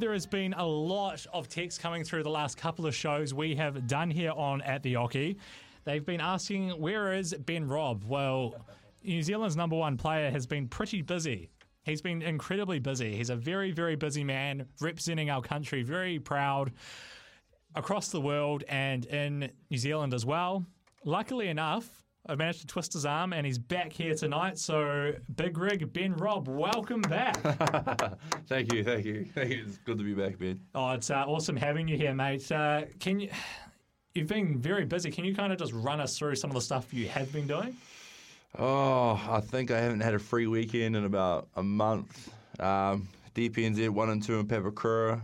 There has been a lot of text coming through the last couple of shows we have done here on At the Oche. They've been asking, where is Ben Robb? Well, New Zealand's number one player has been pretty busy. He's been incredibly busy. He's a very, very busy man representing our country, very proud across the world and in New Zealand as well. Luckily enough, I managed to twist his arm and he's back here tonight. So, Big Rig, Ben Robb, welcome back. thank you, thank you, thank you. It's good to be back, Ben. Oh, it's uh, awesome having you here, mate. Uh, can you? You've been very busy. Can you kind of just run us through some of the stuff you have been doing? Oh, I think I haven't had a free weekend in about a month. Um, DPNZ one and two in Papakura.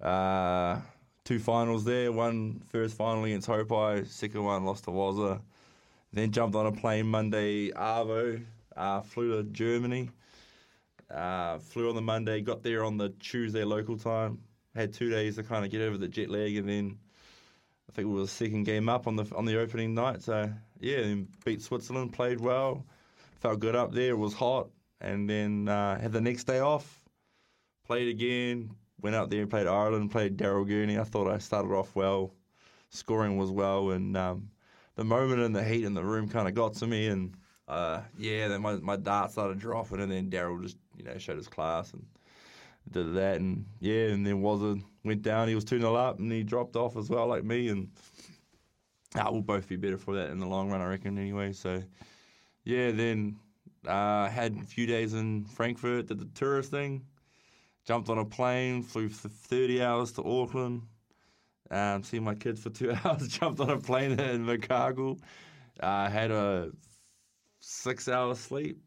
Uh, two finals there. One first final against Haupai. Second one lost to Waza. Then jumped on a plane Monday, Arvo, uh, flew to Germany. Uh, flew on the Monday, got there on the Tuesday local time. Had two days to kind of get over the jet lag, and then I think we were the second game up on the on the opening night. So yeah, then beat Switzerland, played well, felt good up there. It was hot, and then uh, had the next day off. Played again, went out there and played Ireland, played Daryl Gurney. I thought I started off well, scoring was well, and um, the moment and the heat in the room kind of got to me, and uh, yeah, then my my dart started dropping, and then Daryl just you know showed his class and did that, and yeah, and then was a went down. He was two 0 up, and he dropped off as well, like me, and uh, we'll both be better for that in the long run, I reckon. Anyway, so yeah, then uh, had a few days in Frankfurt, did the tourist thing, jumped on a plane, flew for thirty hours to Auckland um, seen my kids for two hours, jumped on a plane in Chicago, uh, had a six hour sleep,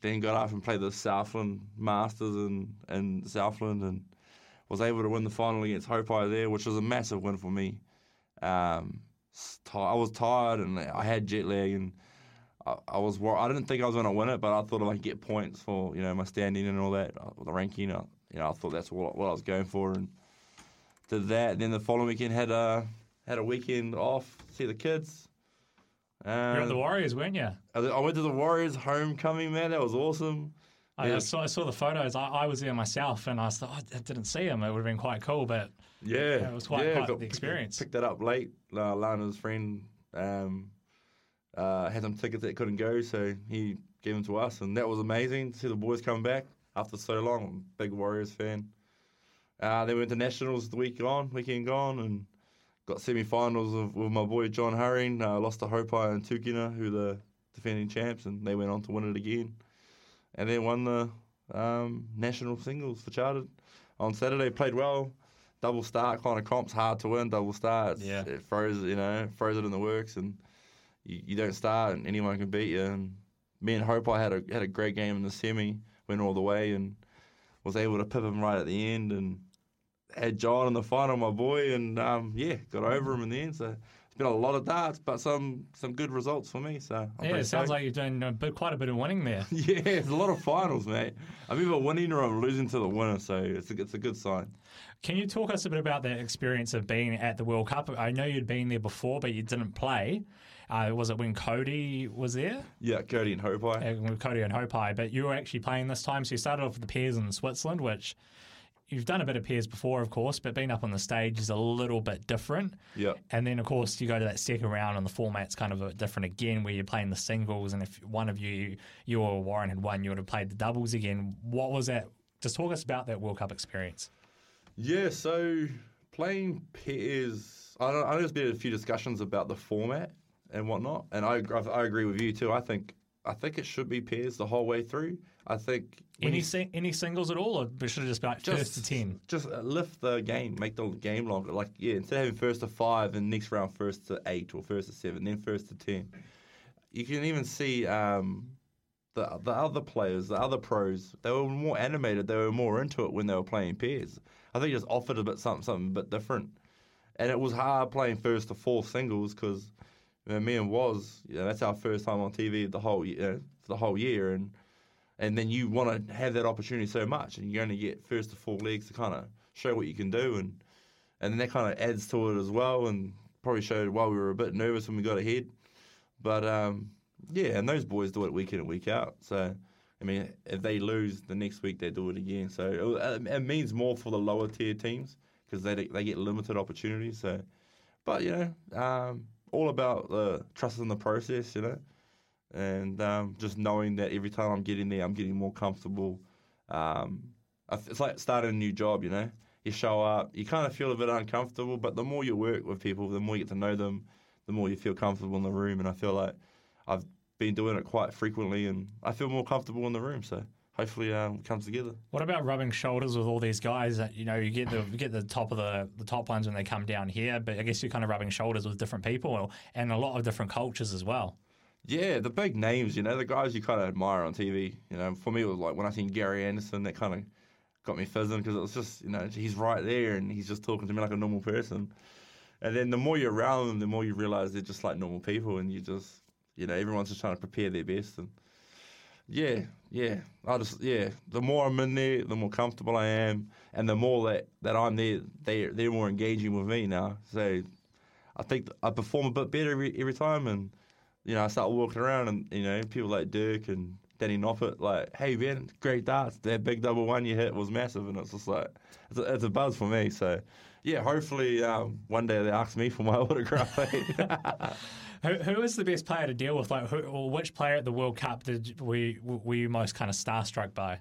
then got up and played the Southland Masters in, in Southland and was able to win the final against Haupai there, which was a massive win for me. Um, I was tired and I had jet lag and I, I was I didn't think I was going to win it, but I thought I'd get points for you know my standing and all that, uh, the ranking. You know, I thought that's what, what I was going for and did that. Then the following weekend had a had a weekend off, see the kids. Um, You're at the Warriors, weren't you? I went to the Warriors homecoming, man. That was awesome. I, yeah. I, saw, I saw the photos. I, I, was there myself, and I thought oh, I didn't see him. It would have been quite cool, but yeah, yeah it was quite, yeah, quite the experience. Picked that up late. Uh, Lana's friend um, uh, had some tickets that couldn't go, so he gave them to us, and that was amazing to see the boys come back after so long. big Warriors fan. Uh, then went to nationals the week on, weekend gone, and got semi-finals of, with my boy John Hurring. Uh, lost to Haupai and Tukina, who the defending champs, and they went on to win it again. And then won the um, national singles for Chartered on Saturday. Played well. Double start kind of comps hard to win. Double start, yeah. it froze you know froze it in the works, and you, you don't start, and anyone can beat you. And me and Haupai had a had a great game in the semi, went all the way, and was able to pip him right at the end and had John in the final, my boy, and um, yeah, got over him in the end. So it's been a lot of darts, but some some good results for me. So I'm yeah, it sounds like you're doing a bit, quite a bit of winning there. yeah, it's a lot of finals, mate. I'm either winning or I'm losing to the winner, so it's a, it's a good sign. Can you talk us a bit about the experience of being at the World Cup? I know you'd been there before, but you didn't play. Uh, was it when Cody was there? Yeah, Cody and Haupai. Uh, Cody and Haupai, but you were actually playing this time. So you started off with the pairs in Switzerland, which you've done a bit of pairs before, of course, but being up on the stage is a little bit different. Yeah. And then, of course, you go to that second round, and the format's kind of a different again, where you're playing the singles, and if one of you, you or Warren had won, you would have played the doubles again. What was that? Just talk us about that World Cup experience. Yeah, so playing pairs, I, I know there's been a few discussions about the format and whatnot, and I, I agree with you too. I think I think it should be pairs the whole way through. I think any you, any singles at all, or should it just be like just, first to ten? Just uh, lift the game, make the game longer. Like yeah, instead of having first to five and next round first to eight or first to seven, then first to ten. You can even see um, the the other players, the other pros. They were more animated. They were more into it when they were playing pairs. I think it just offered a bit something something a bit different, and it was hard playing first to four singles because you know, me and Was, you know, that's our first time on TV the whole you know, for the whole year, and and then you want to have that opportunity so much, and you only get first to four legs to kind of show what you can do, and and then that kind of adds to it as well, and probably showed why we were a bit nervous when we got ahead, but um, yeah, and those boys do it week in and week out, so I mean, if they lose the next week, they do it again. So it, it means more for the lower tier teams because they they get limited opportunities. So, but you know, um, all about the trust in the process, you know, and um, just knowing that every time I'm getting there, I'm getting more comfortable. Um, it's like starting a new job, you know. You show up, you kind of feel a bit uncomfortable, but the more you work with people, the more you get to know them, the more you feel comfortable in the room. And I feel like I've been doing it quite frequently, and I feel more comfortable in the room. So hopefully, um, comes together. What about rubbing shoulders with all these guys? That you know, you get the you get the top of the the top ones when they come down here, but I guess you're kind of rubbing shoulders with different people and a lot of different cultures as well. Yeah, the big names, you know, the guys you kind of admire on TV. You know, for me, it was like when I seen Gary Anderson, that kind of got me fizzing because it was just, you know, he's right there and he's just talking to me like a normal person. And then the more you're around them, the more you realize they're just like normal people, and you just you know, everyone's just trying to prepare their best. And yeah, yeah, I just yeah. The more I'm in there, the more comfortable I am, and the more that, that I'm there, they they're more engaging with me now. So I think I perform a bit better every every time, and you know I start walking around, and you know people like Dirk and Danny Noppert, like, hey man, great darts. That big double one you hit was massive, and it's just like it's a, it's a buzz for me. So yeah, hopefully um, one day they ask me for my autograph. who, who is the best player to deal with? Like, who, or which player at the World Cup did we were you most kind of starstruck by?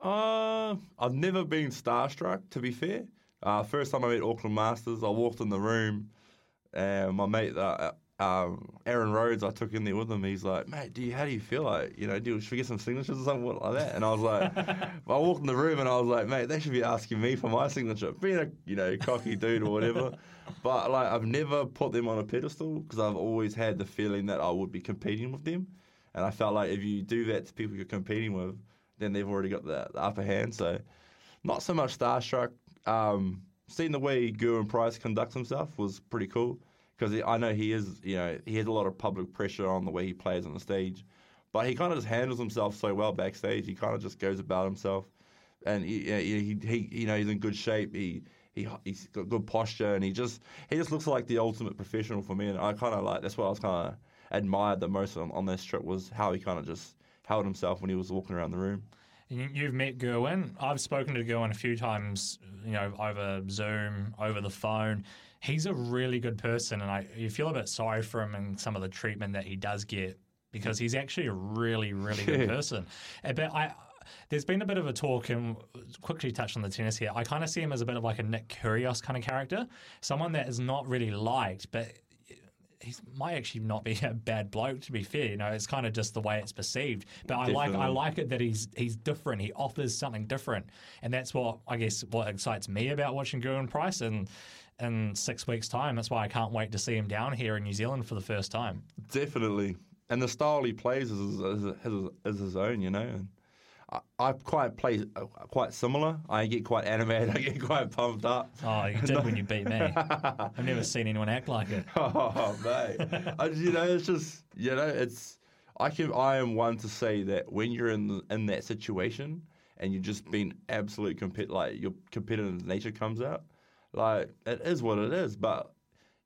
Uh, I've never been starstruck. To be fair, uh, first time I met Auckland Masters, I walked in the room, and my mate, uh, um, Aaron Rhodes, I took in there with him. He's like, mate, do you, how do you feel like, you know, do should we get some signatures or something like that? And I was like, I walked in the room and I was like, mate, they should be asking me for my signature. Being a, you know, cocky dude or whatever. but like, I've never put them on a pedestal because I've always had the feeling that I would be competing with them. And I felt like if you do that to people you're competing with, then they've already got the, the upper hand. So, not so much starstruck. Um, seeing the way Gerwyn Price conducts himself was pretty cool because I know he is, you know, he has a lot of public pressure on the way he plays on the stage, but he kind of just handles himself so well backstage. He kind of just goes about himself, and he, he, he, you know, he's in good shape. He, he, he's got good posture, and he just, he just looks like the ultimate professional for me. And I kind of like that's what I was kind of admired the most on, on this trip was how he kind of just held himself when he was walking around the room. You've met Gerwyn. I've spoken to Gerwyn a few times, you know, over Zoom, over the phone he's a really good person, and I you feel a bit sorry for him and some of the treatment that he does get because he's actually a really, really good person. Uh, but I. There's been a bit of a talk, and quickly touch on the tennis here. I kind of see him as a bit of like a Nick Kyrgios kind of character, someone that is not really liked, but he might actually not be a bad bloke to be fair. You know, it's kind of just the way it's perceived. But I like I like it that he's he's different. He offers something different, and that's what I guess what excites me about watching Gerwyn Price. And in six weeks' time. That's why I can't wait to see him down here in New Zealand for the first time. Definitely, and the style he plays is is, is, is his own, you know. And I, I quite play uh, quite similar. I get quite animated. I get quite pumped up. Oh, you did when you beat me. I've never seen anyone act like it. Oh, mate. I, you know, it's just you know, it's. I can. I am one to say that when you're in the, in that situation and you've just been absolute compet like your competitive nature comes out like it is what it is, but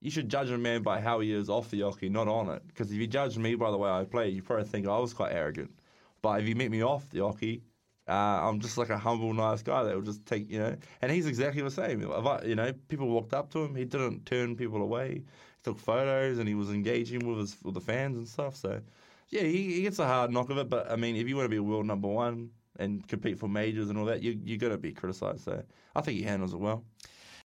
you should judge a man by how he is off the oche, not on it. Because if you judge me by the way I play, you probably think I was quite arrogant. But if you meet me off the oche, uh, I'm just like a humble, nice guy that will just take, you know. And he's exactly the same. I, you know, people walked up to him, he didn't turn people away. He took photos and he was engaging with his with the fans and stuff. So, yeah, he, he gets a hard knock of it. But I mean, if you want to be world number one and compete for majors and all that, you you're gonna be criticised. So I think he handles it well.